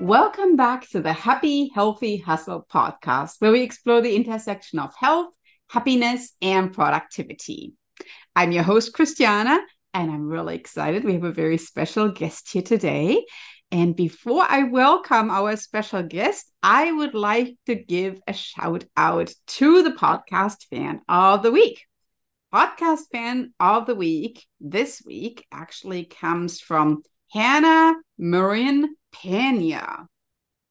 Welcome back to the Happy, Healthy Hustle podcast, where we explore the intersection of health, happiness, and productivity. I'm your host, Christiana, and I'm really excited. We have a very special guest here today. And before I welcome our special guest, I would like to give a shout out to the podcast fan of the week. Podcast fan of the week this week actually comes from Hannah Marin Pena.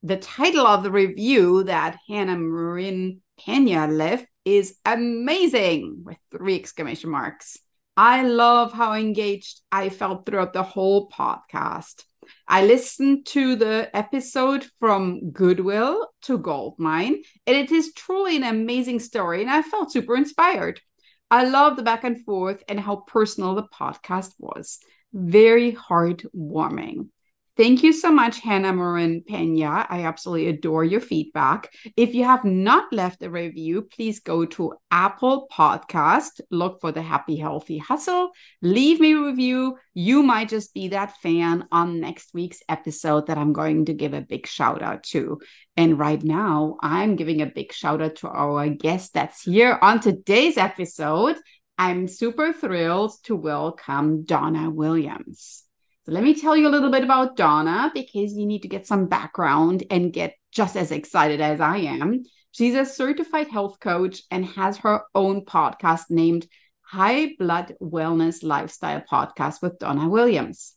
The title of the review that Hannah Marin Pena left is amazing with three exclamation marks. I love how engaged I felt throughout the whole podcast. I listened to the episode from Goodwill to Goldmine, and it is truly an amazing story, and I felt super inspired. I love the back and forth and how personal the podcast was. Very heartwarming. Thank you so much, Hannah Marin Pena. I absolutely adore your feedback. If you have not left a review, please go to Apple Podcast, look for the Happy Healthy Hustle, leave me a review. You might just be that fan on next week's episode that I'm going to give a big shout out to. And right now, I'm giving a big shout out to our guest that's here on today's episode. I'm super thrilled to welcome Donna Williams. So let me tell you a little bit about Donna because you need to get some background and get just as excited as I am. She's a certified health coach and has her own podcast named High Blood Wellness Lifestyle Podcast with Donna Williams.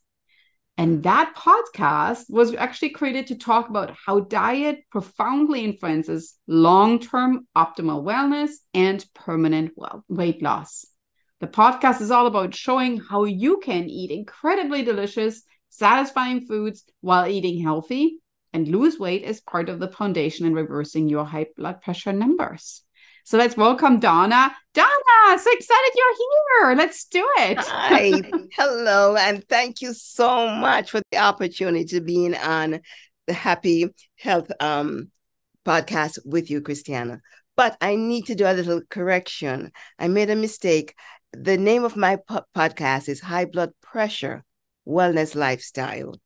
And that podcast was actually created to talk about how diet profoundly influences long term optimal wellness and permanent weight loss. The podcast is all about showing how you can eat incredibly delicious, satisfying foods while eating healthy and lose weight as part of the foundation in reversing your high blood pressure numbers. So let's welcome Donna. Donna, so excited you're here. Let's do it. Hi. Hello. And thank you so much for the opportunity to be on the Happy Health um, podcast with you, Christiana. But I need to do a little correction. I made a mistake the name of my po- podcast is High Blood Pressure Wellness Lifestyle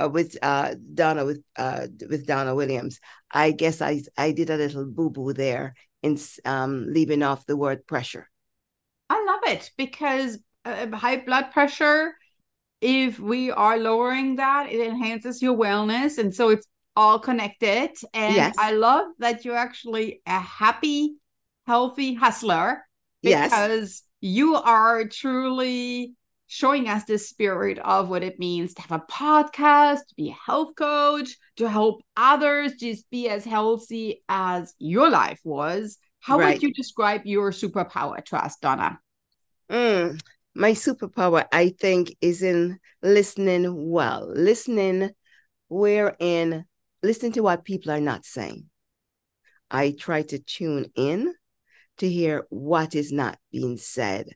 uh, with uh, Donna with uh, with Donna Williams. I guess I I did a little boo boo there in um, leaving off the word pressure. I love it because uh, high blood pressure. If we are lowering that, it enhances your wellness, and so it's all connected. And yes. I love that you're actually a happy, healthy hustler because yes you are truly showing us the spirit of what it means to have a podcast, to be a health coach, to help others just be as healthy as your life was. How right. would you describe your superpower to us, Donna? Mm, my superpower, I think, is in listening well, listening wherein listening to what people are not saying. I try to tune in to hear what is not being said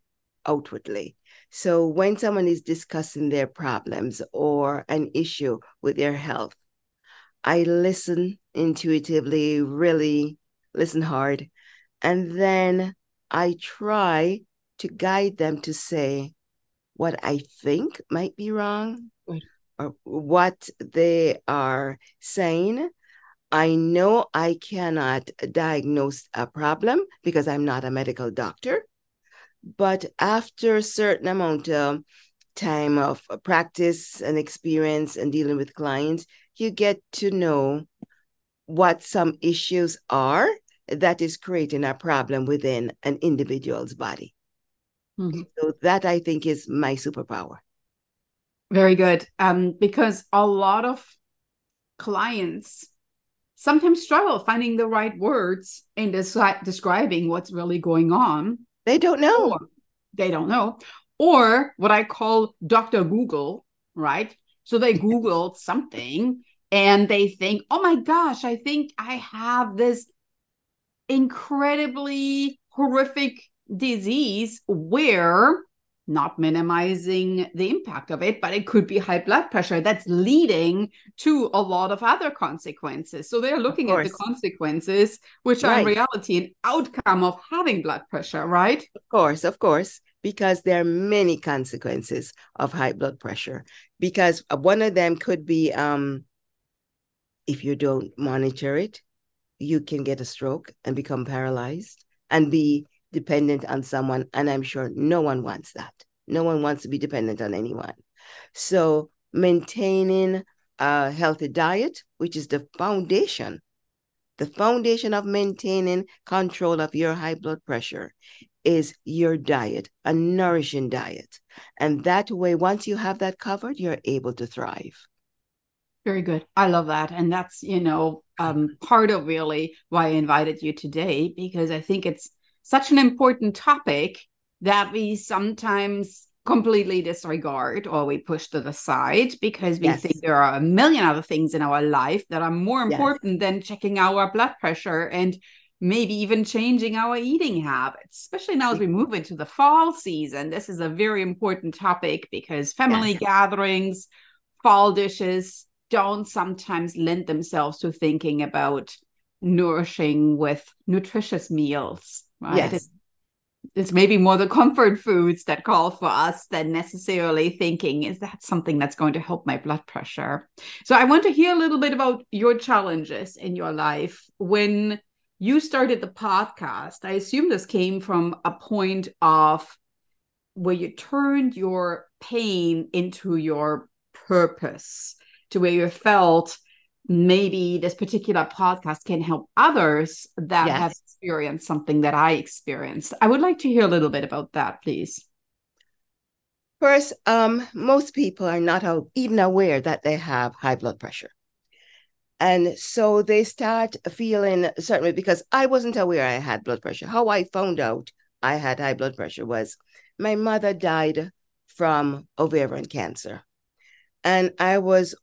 outwardly. So when someone is discussing their problems or an issue with their health, I listen intuitively, really listen hard, and then I try to guide them to say what I think might be wrong or what they are saying I know I cannot diagnose a problem because I'm not a medical doctor. But after a certain amount of time of practice and experience and dealing with clients, you get to know what some issues are that is creating a problem within an individual's body. Mm-hmm. So that I think is my superpower. Very good. Um, because a lot of clients sometimes struggle finding the right words in desi- describing what's really going on. They don't know. they don't know. Or what I call Dr. Google, right? So they Googled something and they think, oh my gosh, I think I have this incredibly horrific disease where not minimizing the impact of it, but it could be high blood pressure that's leading to a lot of other consequences. So they're looking at the consequences, which right. are in reality an outcome of having blood pressure, right? Of course, of course, because there are many consequences of high blood pressure. Because one of them could be um, if you don't monitor it, you can get a stroke and become paralyzed and be dependent on someone. And I'm sure no one wants that. No one wants to be dependent on anyone. So maintaining a healthy diet, which is the foundation, the foundation of maintaining control of your high blood pressure is your diet, a nourishing diet. And that way, once you have that covered, you're able to thrive. Very good. I love that. And that's, you know, um, part of really why I invited you today, because I think it's such an important topic that we sometimes completely disregard or we push to the side because we yes. think there are a million other things in our life that are more important yes. than checking our blood pressure and maybe even changing our eating habits, especially now as we move into the fall season. This is a very important topic because family yes. gatherings, fall dishes don't sometimes lend themselves to thinking about nourishing with nutritious meals right? Yes. It's, it's maybe more the comfort foods that call for us than necessarily thinking, is that something that's going to help my blood pressure? So I want to hear a little bit about your challenges in your life. When you started the podcast, I assume this came from a point of where you turned your pain into your purpose, to where you felt maybe this particular podcast can help others that yes. have experienced something that I experienced. I would like to hear a little bit about that, please. First, um, most people are not even aware that they have high blood pressure. And so they start feeling certainly because I wasn't aware I had blood pressure. How I found out I had high blood pressure was my mother died from ovarian cancer. And I was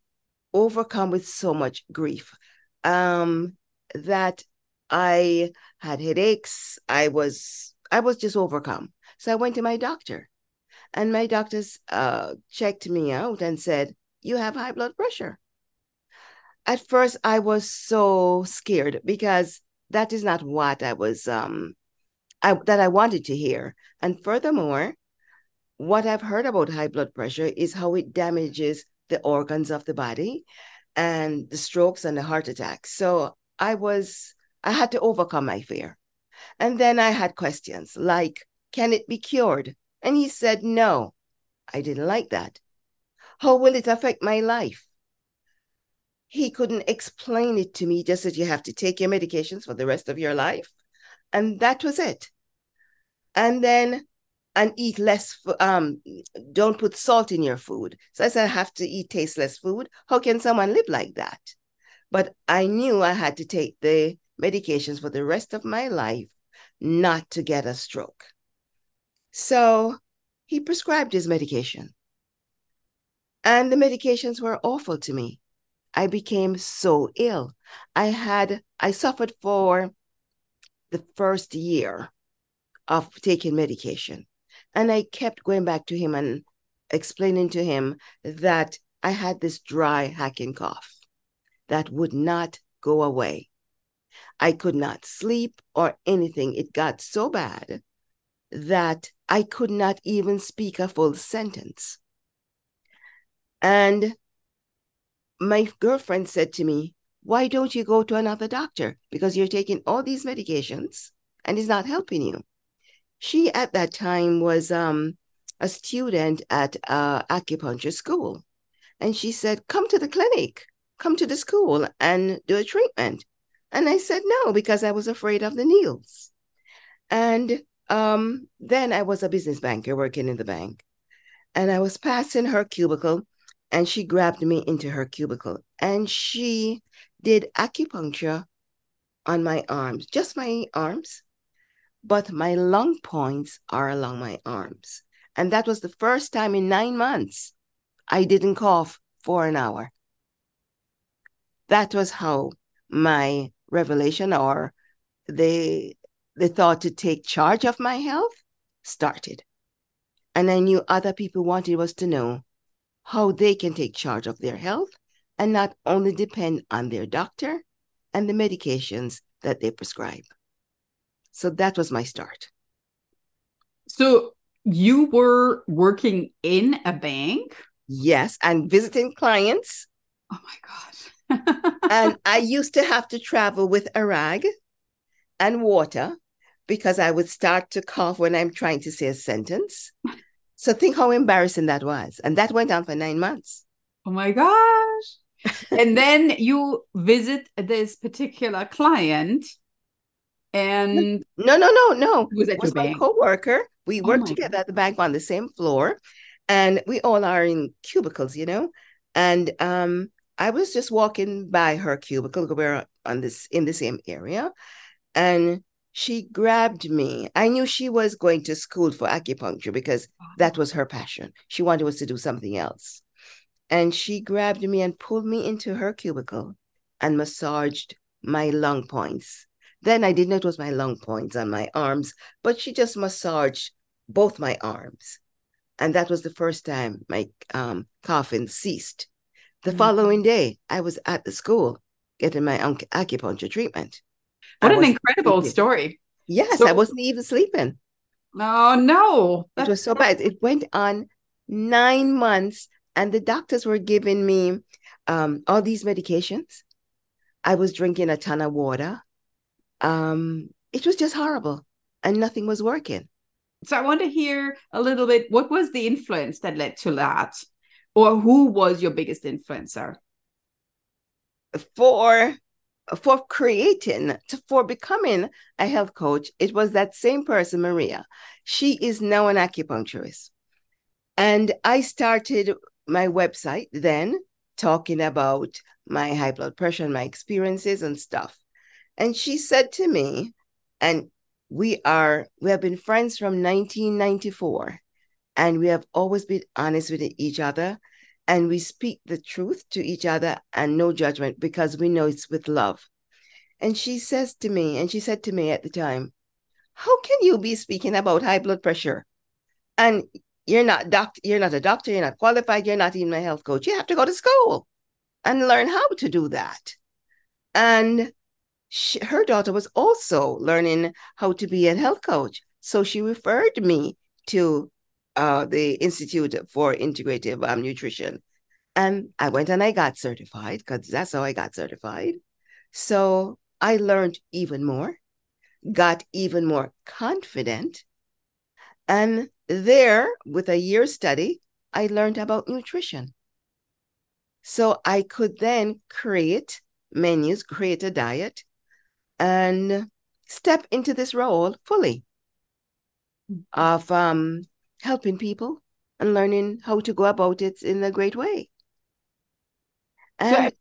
overcome with so much grief um, that I had headaches. I was I was just overcome. So I went to my doctor, and my doctors uh, checked me out and said, "You have high blood pressure." At first, I was so scared because that is not what I was um, I, that I wanted to hear. And furthermore, what I've heard about high blood pressure is how it damages the organs of the body and the strokes and the heart attacks. So I was, I had to overcome my fear. And then I had questions like, can it be cured? And he said, no. I didn't like that. How will it affect my life? He couldn't explain it to me, just that you have to take your medications for the rest of your life. And that was it. And then and eat less um don't put salt in your food. So i said i have to eat tasteless food. How can someone live like that? But i knew i had to take the medications for the rest of my life not to get a stroke. So he prescribed his medication. And the medications were awful to me. I became so ill. I had i suffered for the first year of taking medication and I kept going back to him and explaining to him that I had this dry hacking cough that would not go away. I could not sleep or anything. It got so bad that I could not even speak a full sentence. And my girlfriend said to me, Why don't you go to another doctor? Because you're taking all these medications and it's not helping you. She at that time was um, a student at uh, acupuncture school. And she said, Come to the clinic, come to the school and do a treatment. And I said no, because I was afraid of the needles. And um, then I was a business banker working in the bank. And I was passing her cubicle, and she grabbed me into her cubicle and she did acupuncture on my arms, just my arms but my lung points are along my arms. And that was the first time in nine months I didn't cough for an hour. That was how my revelation or the the thought to take charge of my health started. And I knew other people wanted us to know how they can take charge of their health and not only depend on their doctor and the medications that they prescribe. So that was my start. So you were working in a bank? Yes, and visiting clients. Oh my God. and I used to have to travel with a rag and water because I would start to cough when I'm trying to say a sentence. So think how embarrassing that was. And that went on for nine months. Oh my gosh. and then you visit this particular client and no, no, no, no. Was it was my bank? co-worker. We oh worked together God. at the bank on the same floor, and we all are in cubicles, you know. And um, I was just walking by her cubicle. We're on this in the same area, and she grabbed me. I knew she was going to school for acupuncture because that was her passion. She wanted us to do something else. And she grabbed me and pulled me into her cubicle and massaged my lung points then I didn't know it was my lung points on my arms, but she just massaged both my arms. And that was the first time my um, coughing ceased. The mm-hmm. following day, I was at the school getting my acupuncture treatment. What I an incredible sleeping. story. Yes, so, I wasn't even sleeping. Oh, no. That's it was so bad. It went on nine months, and the doctors were giving me um, all these medications. I was drinking a ton of water um, it was just horrible and nothing was working. So I want to hear a little bit what was the influence that led to that? Or who was your biggest influencer? For for creating to, for becoming a health coach, it was that same person, Maria. She is now an acupuncturist. And I started my website then talking about my high blood pressure and my experiences and stuff. And she said to me, and we are, we have been friends from 1994, and we have always been honest with each other, and we speak the truth to each other and no judgment because we know it's with love. And she says to me, and she said to me at the time, How can you be speaking about high blood pressure? And you're not doctor, you're not a doctor, you're not qualified, you're not even a health coach. You have to go to school and learn how to do that. And she, her daughter was also learning how to be a health coach. So she referred me to uh, the Institute for Integrative um, Nutrition. And I went and I got certified because that's how I got certified. So I learned even more, got even more confident. And there, with a year study, I learned about nutrition. So I could then create menus, create a diet, and step into this role fully of um, helping people and learning how to go about it in a great way. And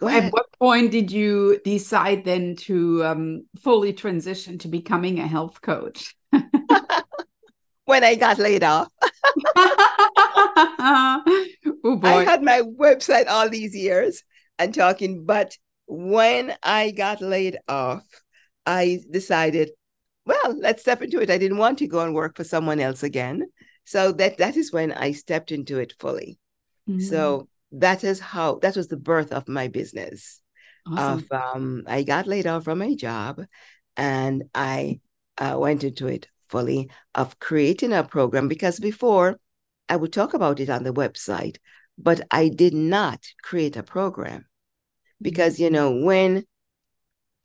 so at what point did you decide then to um, fully transition to becoming a health coach? when I got laid off. oh boy. I had my website all these years and talking, but when I got laid off, I decided, well, let's step into it. I didn't want to go and work for someone else again. So that that is when I stepped into it fully. Mm-hmm. So that is how that was the birth of my business. Awesome. Of um, I got laid off from my job, and I uh, went into it fully of creating a program because before I would talk about it on the website, but I did not create a program because you know when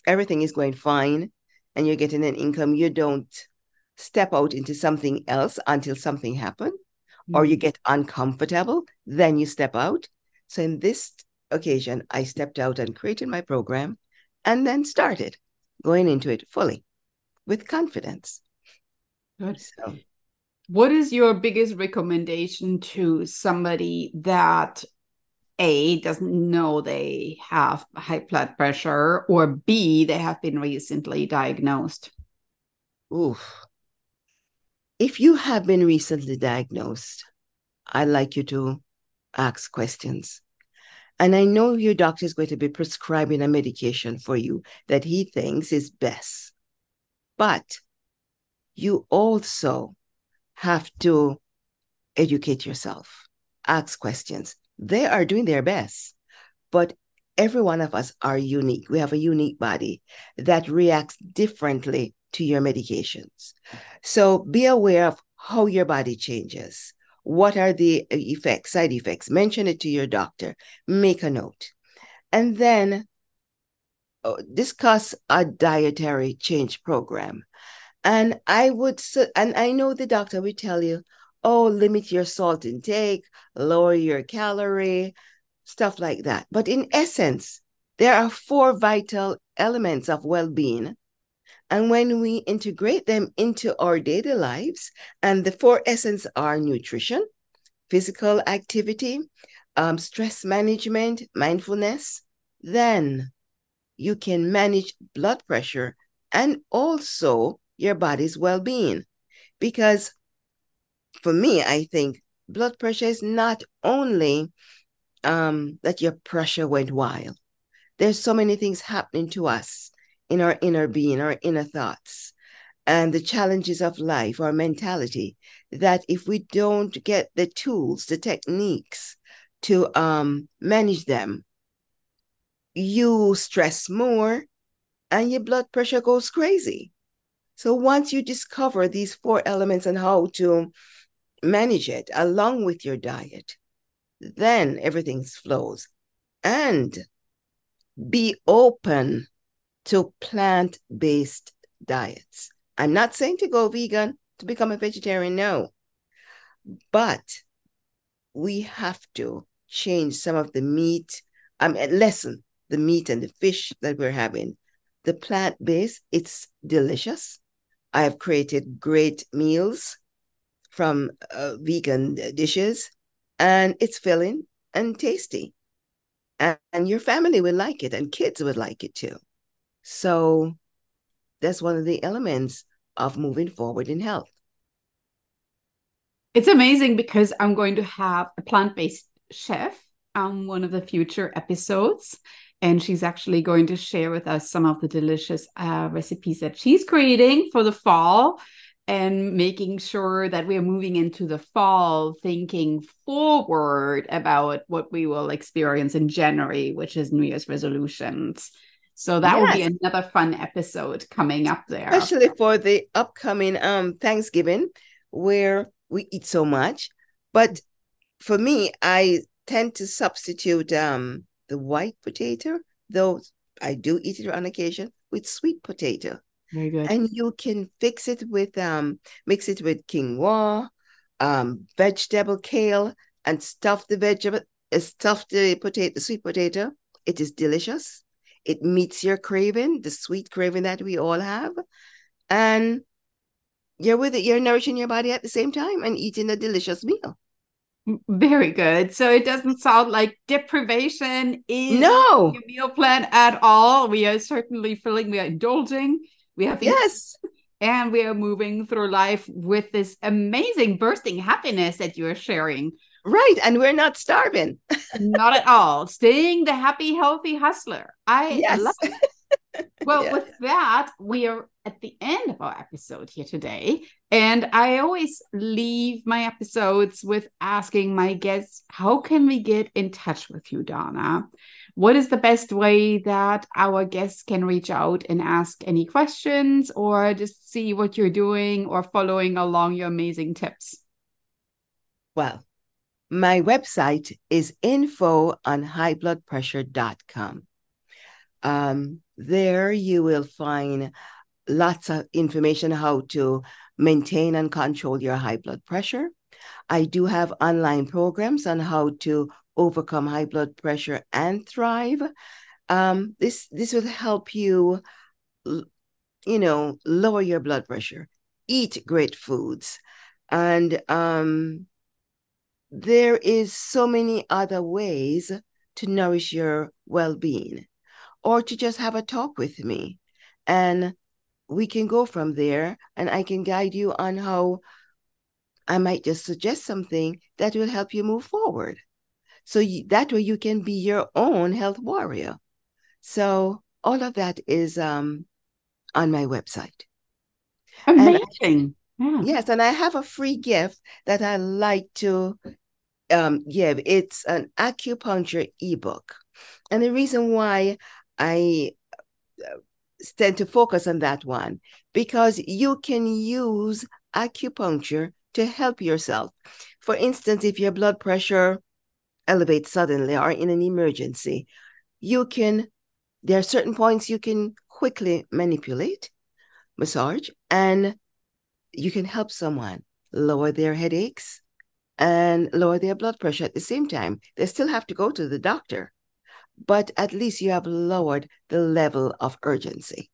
everything is going fine and you're getting an income you don't step out into something else until something happens mm-hmm. or you mm-hmm. get uncomfortable then you step out so in this occasion i stepped out and created my program and then started going into it fully with confidence Good. So, what is your biggest recommendation to somebody that a doesn't know they have high blood pressure or b they have been recently diagnosed Oof. if you have been recently diagnosed i'd like you to ask questions and i know your doctor is going to be prescribing a medication for you that he thinks is best but you also have to educate yourself, ask questions. They are doing their best, but every one of us are unique. We have a unique body that reacts differently to your medications. So be aware of how your body changes. What are the effects, side effects? Mention it to your doctor. Make a note. And then uh, discuss a dietary change program. And I would, and I know the doctor would tell you, oh, limit your salt intake, lower your calorie, stuff like that. But in essence, there are four vital elements of well being. And when we integrate them into our daily lives, and the four essence are nutrition, physical activity, um, stress management, mindfulness, then you can manage blood pressure and also your body's well being. Because for me, I think blood pressure is not only um, that your pressure went wild. There's so many things happening to us in our inner being, our inner thoughts, and the challenges of life, our mentality, that if we don't get the tools, the techniques to um, manage them, you stress more and your blood pressure goes crazy. So once you discover these four elements and how to manage it along with your diet, then everything flows. And be open to plant based diets. I'm not saying to go vegan to become a vegetarian, no. But we have to change some of the meat, mean, lessen the meat and the fish that we're having. The plant based, it's delicious. I have created great meals from uh, vegan dishes, and it's filling and tasty. And, and your family would like it, and kids would like it too. So that's one of the elements of moving forward in health. It's amazing because I'm going to have a plant based chef on one of the future episodes. And she's actually going to share with us some of the delicious uh, recipes that she's creating for the fall and making sure that we are moving into the fall thinking forward about what we will experience in January, which is New Year's resolutions. So that yes. will be another fun episode coming up there. Especially for the upcoming um Thanksgiving where we eat so much. But for me, I tend to substitute um the white potato, though I do eat it on occasion, with sweet potato. Very good. And you can fix it with um mix it with quinoa, um, vegetable kale, and stuff the vegetable, uh, stuff the potato, the sweet potato. It is delicious. It meets your craving, the sweet craving that we all have, and you're with it. You're nourishing your body at the same time and eating a delicious meal. Very good. So it doesn't sound like deprivation is no meal plan at all. We are certainly feeling we are indulging we have yes, and we are moving through life with this amazing bursting happiness that you are sharing. Right, and we're not starving. not at all. Staying the happy, healthy hustler. I yes. love it. Well, yeah. with that, we are at the end of our episode here today. And I always leave my episodes with asking my guests, how can we get in touch with you, Donna? What is the best way that our guests can reach out and ask any questions or just see what you're doing or following along your amazing tips? Well, my website is info on highbloodpressure.com. Um, there you will find lots of information how to maintain and control your high blood pressure. I do have online programs on how to overcome high blood pressure and thrive. Um, this this will help you, you know, lower your blood pressure, eat great foods, and um, there is so many other ways to nourish your well-being, or to just have a talk with me, and we can go from there, and I can guide you on how. I might just suggest something that will help you move forward. So you, that way you can be your own health warrior. So all of that is um, on my website. Amazing. Yeah. Yes, and I have a free gift that I like to um, give. It's an acupuncture ebook. And the reason why I uh, tend to focus on that one because you can use acupuncture to help yourself. For instance, if your blood pressure elevates suddenly or in an emergency, you can, there are certain points you can quickly manipulate, massage, and you can help someone lower their headaches and lower their blood pressure at the same time. They still have to go to the doctor, but at least you have lowered the level of urgency.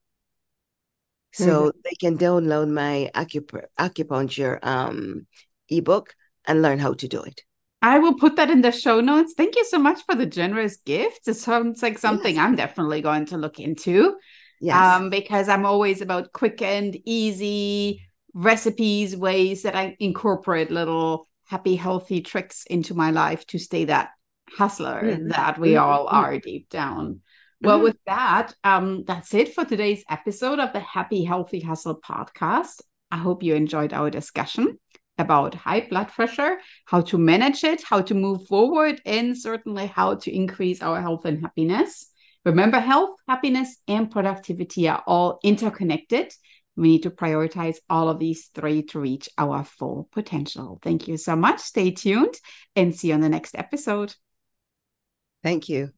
So mm-hmm. they can download my acup- acupuncture um, ebook and learn how to do it. I will put that in the show notes. Thank you so much for the generous gift. It sounds like something yes. I'm definitely going to look into. Yes. Um, because I'm always about quick and easy recipes, ways that I incorporate little happy, healthy tricks into my life to stay that hustler mm-hmm. that we mm-hmm. all are deep down. Well, mm-hmm. with that, um, that's it for today's episode of the Happy Healthy Hustle podcast. I hope you enjoyed our discussion about high blood pressure, how to manage it, how to move forward, and certainly how to increase our health and happiness. Remember, health, happiness, and productivity are all interconnected. We need to prioritize all of these three to reach our full potential. Thank you so much. Stay tuned and see you on the next episode. Thank you.